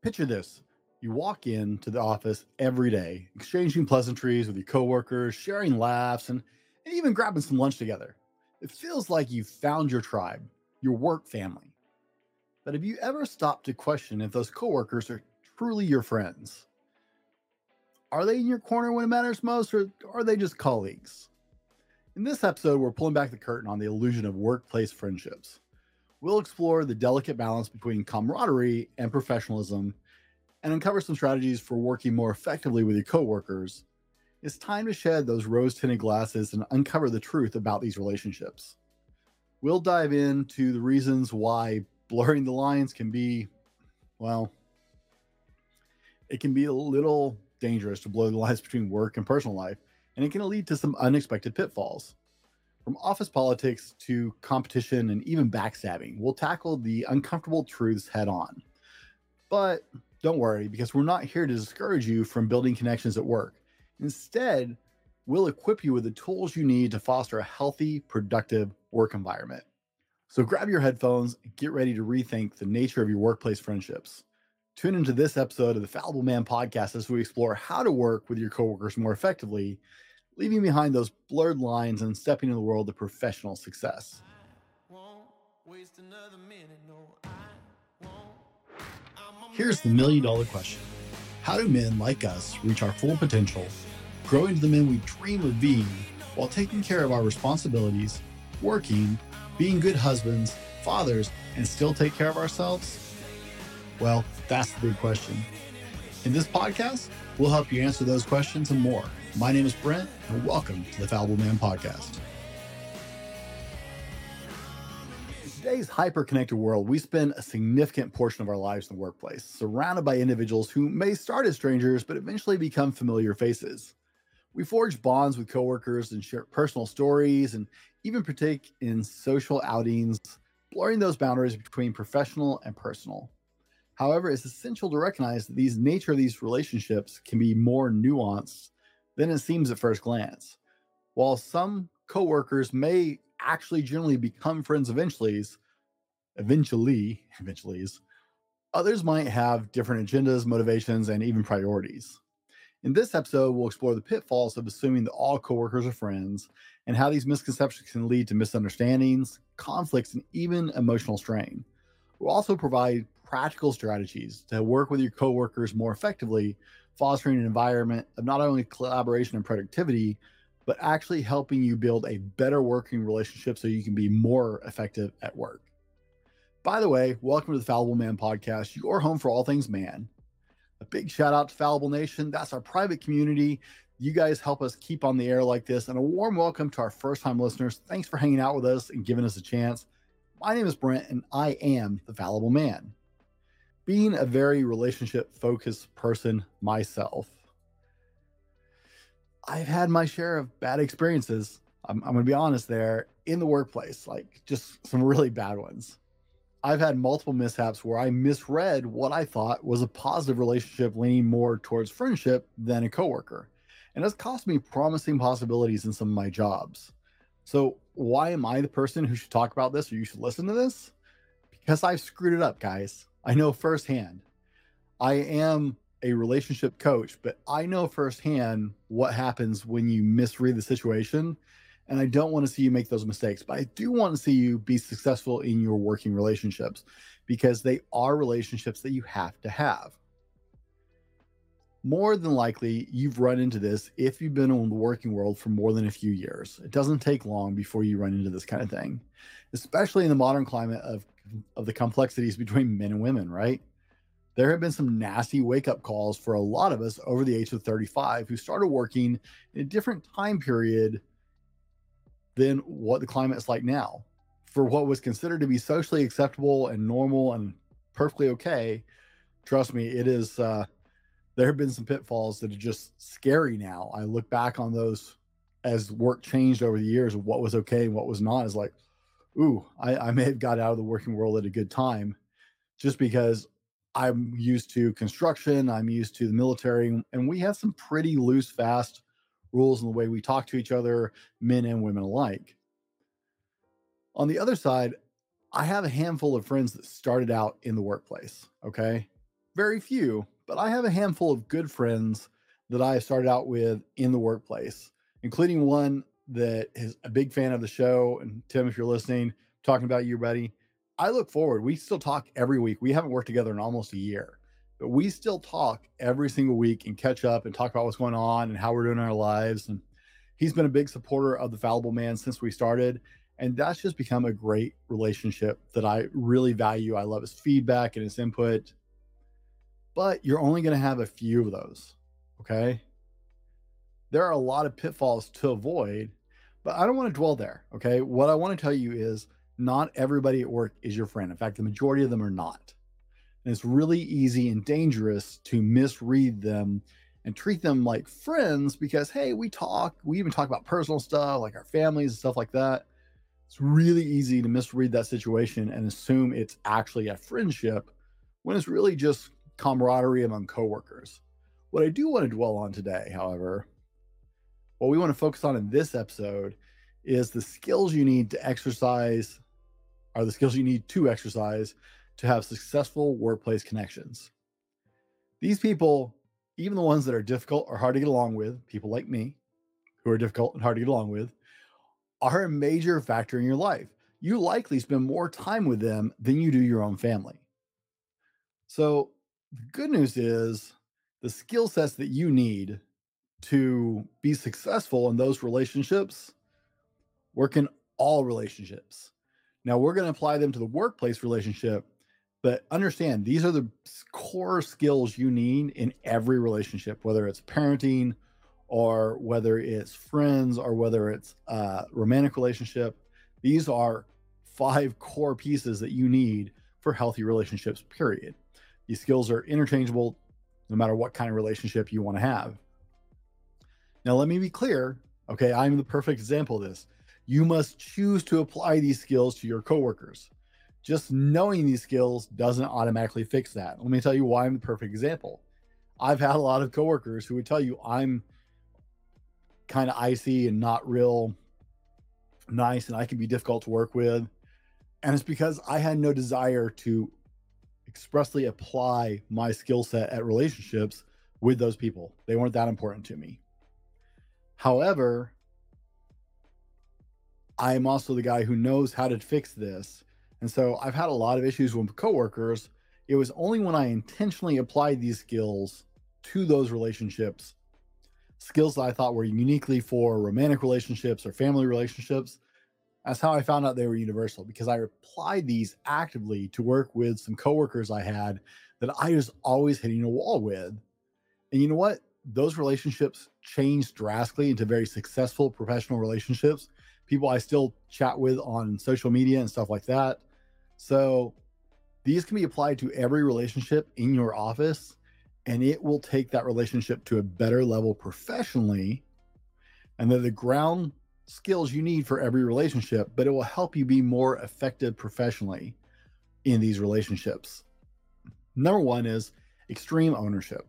Picture this you walk into the office every day, exchanging pleasantries with your coworkers, sharing laughs, and, and even grabbing some lunch together. It feels like you've found your tribe, your work family. But have you ever stopped to question if those coworkers are truly your friends? Are they in your corner when it matters most, or are they just colleagues? In this episode, we're pulling back the curtain on the illusion of workplace friendships. We'll explore the delicate balance between camaraderie and professionalism and uncover some strategies for working more effectively with your coworkers. It's time to shed those rose tinted glasses and uncover the truth about these relationships. We'll dive into the reasons why blurring the lines can be, well, it can be a little dangerous to blur the lines between work and personal life, and it can lead to some unexpected pitfalls. From office politics to competition and even backstabbing, we'll tackle the uncomfortable truths head on. But don't worry, because we're not here to discourage you from building connections at work. Instead, we'll equip you with the tools you need to foster a healthy, productive work environment. So grab your headphones get ready to rethink the nature of your workplace friendships. Tune into this episode of the Fallible Man podcast as we explore how to work with your coworkers more effectively, leaving behind those blurred lines and stepping into the world of professional success. Here's the million dollar question How do men like us reach our full potential, grow into the men we dream of being, while taking care of our responsibilities, working, being good husbands, fathers, and still take care of ourselves? Well, that's the big question. In this podcast, we'll help you answer those questions and more. My name is Brent, and welcome to the Fallible Man Podcast. In today's hyper connected world, we spend a significant portion of our lives in the workplace, surrounded by individuals who may start as strangers but eventually become familiar faces. We forge bonds with coworkers and share personal stories and even partake in social outings, blurring those boundaries between professional and personal. However, it's essential to recognize that these nature of these relationships can be more nuanced than it seems at first glance. While some coworkers may actually generally become friends eventually, eventually, eventually, others might have different agendas, motivations, and even priorities. In this episode, we'll explore the pitfalls of assuming that all coworkers are friends and how these misconceptions can lead to misunderstandings, conflicts, and even emotional strain. We'll also provide practical strategies to work with your coworkers more effectively, fostering an environment of not only collaboration and productivity, but actually helping you build a better working relationship so you can be more effective at work. By the way, welcome to the Fallible Man podcast, your home for all things man. A big shout out to Fallible Nation. That's our private community. You guys help us keep on the air like this. And a warm welcome to our first time listeners. Thanks for hanging out with us and giving us a chance. My name is Brent, and I am the Fallible Man. Being a very relationship focused person myself, I've had my share of bad experiences. I'm, I'm going to be honest there in the workplace, like just some really bad ones. I've had multiple mishaps where I misread what I thought was a positive relationship leaning more towards friendship than a coworker. And it's cost me promising possibilities in some of my jobs. So, why am I the person who should talk about this or you should listen to this? Because I've screwed it up, guys. I know firsthand. I am a relationship coach, but I know firsthand what happens when you misread the situation. And I don't want to see you make those mistakes, but I do want to see you be successful in your working relationships because they are relationships that you have to have. More than likely, you've run into this if you've been in the working world for more than a few years. It doesn't take long before you run into this kind of thing, especially in the modern climate of, of the complexities between men and women, right? there have been some nasty wake up calls for a lot of us over the age of 35 who started working in a different time period than what the climate is like now. For what was considered to be socially acceptable and normal and perfectly okay, trust me, it is. Uh, there have been some pitfalls that are just scary now. I look back on those as work changed over the years what was okay and what was not. Is like, ooh, I, I may have got out of the working world at a good time just because I'm used to construction, I'm used to the military, and we have some pretty loose, fast rules in the way we talk to each other, men and women alike. On the other side, I have a handful of friends that started out in the workplace, okay? very few, but I have a handful of good friends that I started out with in the workplace, including one that is a big fan of the show. And Tim, if you're listening, talking about you, buddy, I look forward. We still talk every week. We haven't worked together in almost a year, but we still talk every single week and catch up and talk about what's going on and how we're doing in our lives. And he's been a big supporter of the Fallible Man since we started. And that's just become a great relationship that I really value. I love his feedback and his input. But you're only going to have a few of those. Okay. There are a lot of pitfalls to avoid, but I don't want to dwell there. Okay. What I want to tell you is not everybody at work is your friend. In fact, the majority of them are not. And it's really easy and dangerous to misread them and treat them like friends because, hey, we talk, we even talk about personal stuff like our families and stuff like that. It's really easy to misread that situation and assume it's actually a friendship when it's really just camaraderie among coworkers. What I do want to dwell on today, however, what we want to focus on in this episode is the skills you need to exercise are the skills you need to exercise to have successful workplace connections. These people, even the ones that are difficult or hard to get along with, people like me who are difficult and hard to get along with, are a major factor in your life. You likely spend more time with them than you do your own family. So, the good news is the skill sets that you need to be successful in those relationships work in all relationships. Now, we're going to apply them to the workplace relationship, but understand these are the core skills you need in every relationship, whether it's parenting or whether it's friends or whether it's a romantic relationship. These are five core pieces that you need for healthy relationships, period. These skills are interchangeable no matter what kind of relationship you want to have. Now, let me be clear. Okay, I'm the perfect example of this. You must choose to apply these skills to your coworkers. Just knowing these skills doesn't automatically fix that. Let me tell you why I'm the perfect example. I've had a lot of coworkers who would tell you I'm kind of icy and not real nice and I can be difficult to work with. And it's because I had no desire to expressly apply my skill set at relationships with those people. They weren't that important to me. However, I am also the guy who knows how to fix this. And so I've had a lot of issues with coworkers. It was only when I intentionally applied these skills to those relationships, skills that I thought were uniquely for romantic relationships or family relationships, that's how I found out they were universal because I applied these actively to work with some coworkers I had that I was always hitting a wall with. And you know what? Those relationships changed drastically into very successful professional relationships. People I still chat with on social media and stuff like that. So these can be applied to every relationship in your office, and it will take that relationship to a better level professionally. And then the ground skills you need for every relationship, but it will help you be more effective professionally in these relationships. Number one is extreme ownership.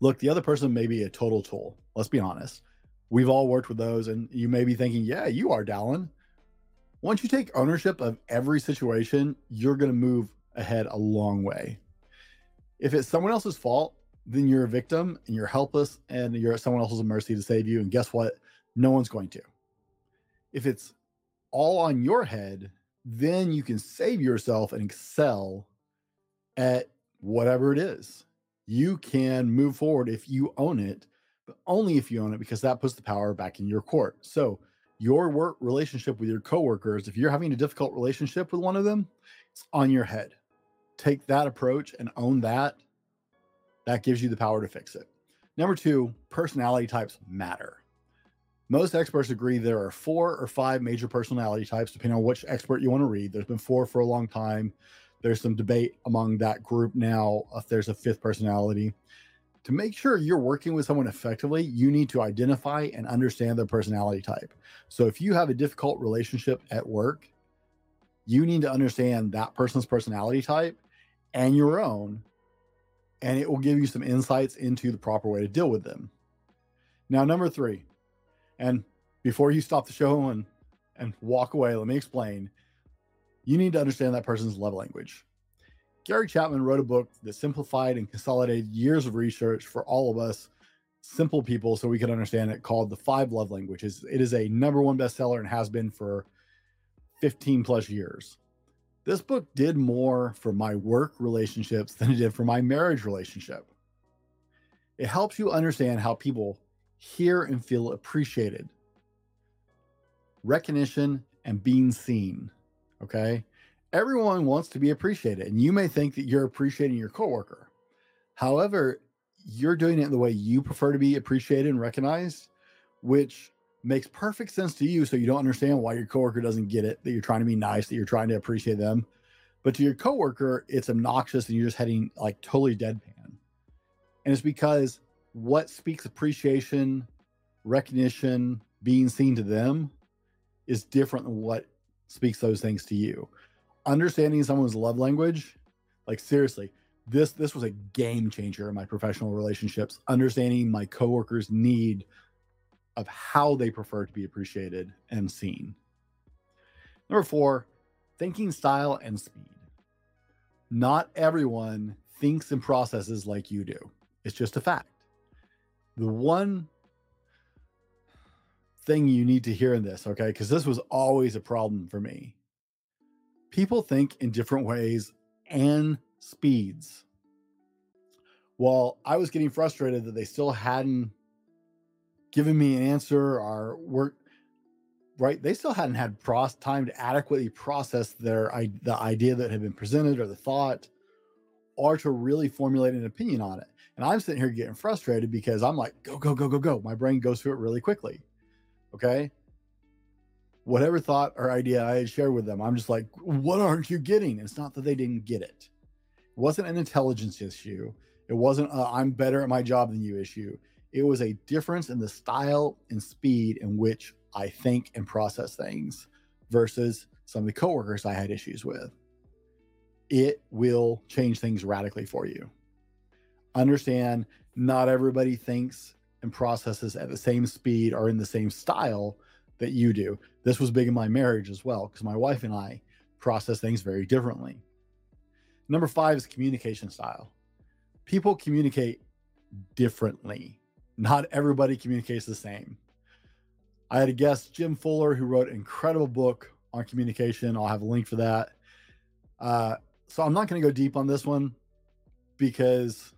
Look, the other person may be a total tool. Let's be honest. We've all worked with those, and you may be thinking, yeah, you are, Dallin. Once you take ownership of every situation, you're going to move ahead a long way. If it's someone else's fault, then you're a victim and you're helpless and you're at someone else's mercy to save you. And guess what? No one's going to. If it's all on your head, then you can save yourself and excel at whatever it is. You can move forward if you own it, but only if you own it because that puts the power back in your court. So, your work relationship with your coworkers, if you're having a difficult relationship with one of them, it's on your head. Take that approach and own that. That gives you the power to fix it. Number two, personality types matter. Most experts agree there are four or five major personality types, depending on which expert you want to read. There's been four for a long time. There's some debate among that group now if there's a fifth personality. To make sure you're working with someone effectively, you need to identify and understand their personality type. So if you have a difficult relationship at work, you need to understand that person's personality type and your own, and it will give you some insights into the proper way to deal with them. Now, number three, and before you stop the show and and walk away, let me explain. You need to understand that person's love language. Gary Chapman wrote a book that simplified and consolidated years of research for all of us simple people so we can understand it called The Five Love Languages. It is a number one bestseller and has been for 15 plus years. This book did more for my work relationships than it did for my marriage relationship. It helps you understand how people hear and feel appreciated, recognition, and being seen. Okay. Everyone wants to be appreciated, and you may think that you're appreciating your coworker. However, you're doing it the way you prefer to be appreciated and recognized, which makes perfect sense to you. So you don't understand why your coworker doesn't get it, that you're trying to be nice, that you're trying to appreciate them. But to your coworker, it's obnoxious and you're just heading like totally deadpan. And it's because what speaks appreciation, recognition, being seen to them is different than what speaks those things to you. Understanding someone's love language, like seriously, this this was a game changer in my professional relationships. Understanding my coworkers need of how they prefer to be appreciated and seen. Number four thinking style and speed. Not everyone thinks and processes like you do. It's just a fact. The one thing you need to hear in this okay because this was always a problem for me people think in different ways and speeds. While I was getting frustrated that they still hadn't given me an answer or work right, they still hadn't had pros- time to adequately process their the idea that had been presented or the thought, or to really formulate an opinion on it. And I'm sitting here getting frustrated because I'm like, go, go, go, go, go. My brain goes through it really quickly. Okay whatever thought or idea I had shared with them, I'm just like, what aren't you getting? It's not that they didn't get it. It wasn't an intelligence issue. It wasn't i I'm better at my job than you issue. It was a difference in the style and speed in which I think and process things versus some of the coworkers I had issues with. It will change things radically for you. Understand not everybody thinks and processes at the same speed or in the same style that you do. This was big in my marriage as well, because my wife and I process things very differently. Number five is communication style. People communicate differently. Not everybody communicates the same. I had a guest, Jim Fuller, who wrote an incredible book on communication. I'll have a link for that. Uh, so I'm not going to go deep on this one because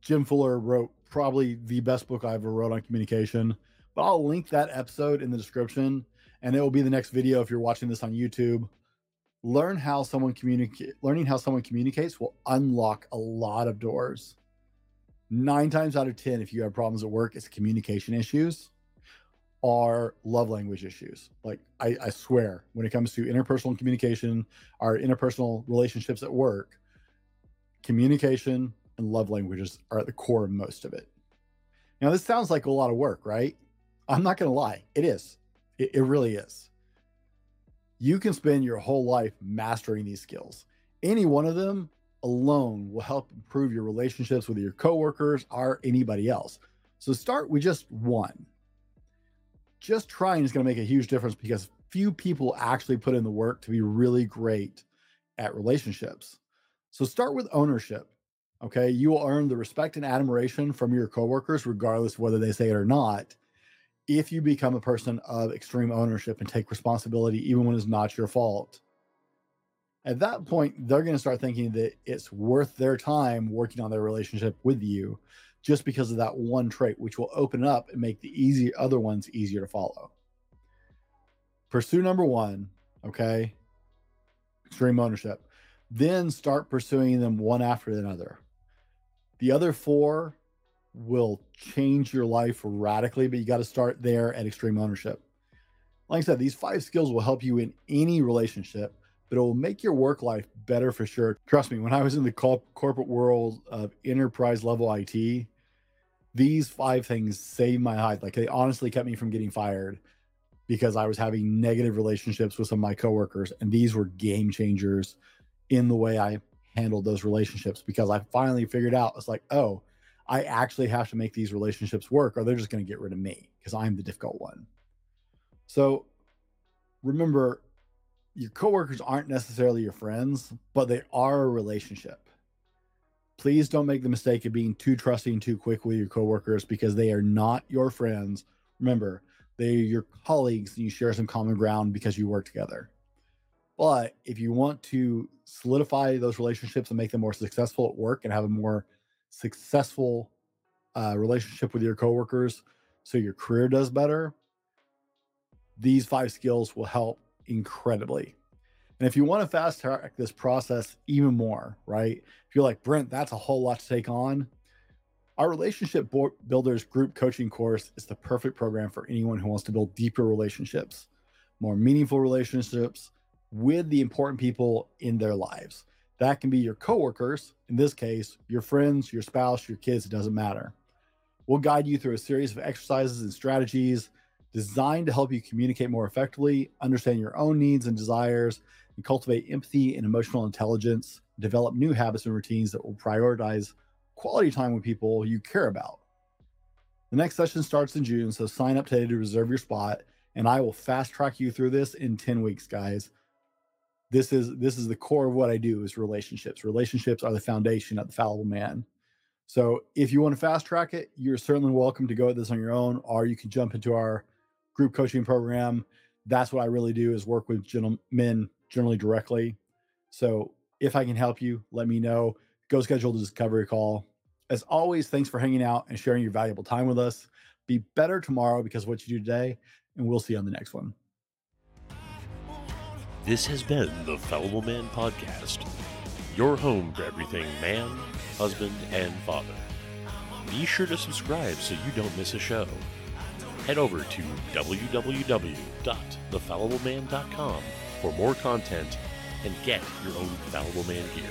Jim Fuller wrote probably the best book I ever wrote on communication. But I'll link that episode in the description and it will be the next video if you're watching this on YouTube. Learn how someone communicate learning how someone communicates will unlock a lot of doors. 9 times out of 10 if you have problems at work it's communication issues or love language issues. Like I, I swear when it comes to interpersonal communication our interpersonal relationships at work, communication and love languages are at the core of most of it. Now, this sounds like a lot of work, right? I'm not going to lie. It is. It, it really is. You can spend your whole life mastering these skills. Any one of them alone will help improve your relationships with your coworkers or anybody else. So start with just one. Just trying is going to make a huge difference because few people actually put in the work to be really great at relationships. So start with ownership. Okay. You will earn the respect and admiration from your coworkers, regardless whether they say it or not if you become a person of extreme ownership and take responsibility even when it's not your fault. At that point they're going to start thinking that it's worth their time working on their relationship with you just because of that one trait which will open up and make the easy other ones easier to follow. Pursue number one okay? Extreme ownership. Then start pursuing them one after another the other four will change your life radically, but you got to start there at extreme ownership. Like I said, these five skills will help you in any relationship, but it will make your work life better for sure. Trust me, when I was in the corporate world of enterprise level IT, these five things saved my life. Like they honestly kept me from getting fired because I was having negative relationships with some of my coworkers, and these were game changers in the way I handled those relationships because I finally figured out it's like, oh, I actually have to make these relationships work or they're just going to get rid of me because I'm the difficult one. So remember, your coworkers aren't necessarily your friends, but they are a relationship. Please don't make the mistake of being too trusting too quick with your coworkers because they are not your friends. Remember, they're your colleagues and you share some common ground because you work together. But if you want to solidify those relationships and make them more successful at work and have a more successful uh, relationship with your coworkers so your career does better, these five skills will help incredibly. And if you want to fast track this process even more, right? If you're like, Brent, that's a whole lot to take on. Our Relationship Builders group coaching course is the perfect program for anyone who wants to build deeper relationships, more meaningful relationships with the important people in their lives. That can be your coworkers, in this case, your friends, your spouse, your kids, it doesn't matter. We'll guide you through a series of exercises and strategies designed to help you communicate more effectively, understand your own needs and desires, and cultivate empathy and emotional intelligence, develop new habits and routines that will prioritize quality time with people you care about. The next session starts in June, so sign up today to reserve your spot, and I will fast track you through this in 10 weeks, guys. This is this is the core of what I do is relationships. Relationships are the foundation of the fallible man. So if you want to fast track it, you're certainly welcome to go at this on your own, or you can jump into our group coaching program. That's what I really do is work with gentlemen generally directly. So if I can help you, let me know. Go schedule the discovery call. As always, thanks for hanging out and sharing your valuable time with us. Be better tomorrow because of what you do today, and we'll see you on the next one. This has been the Fallible Man Podcast, your home for everything man, husband, and father. Be sure to subscribe so you don't miss a show head over to www.thefallibleman.com for more content and get your own Fallible Man gear.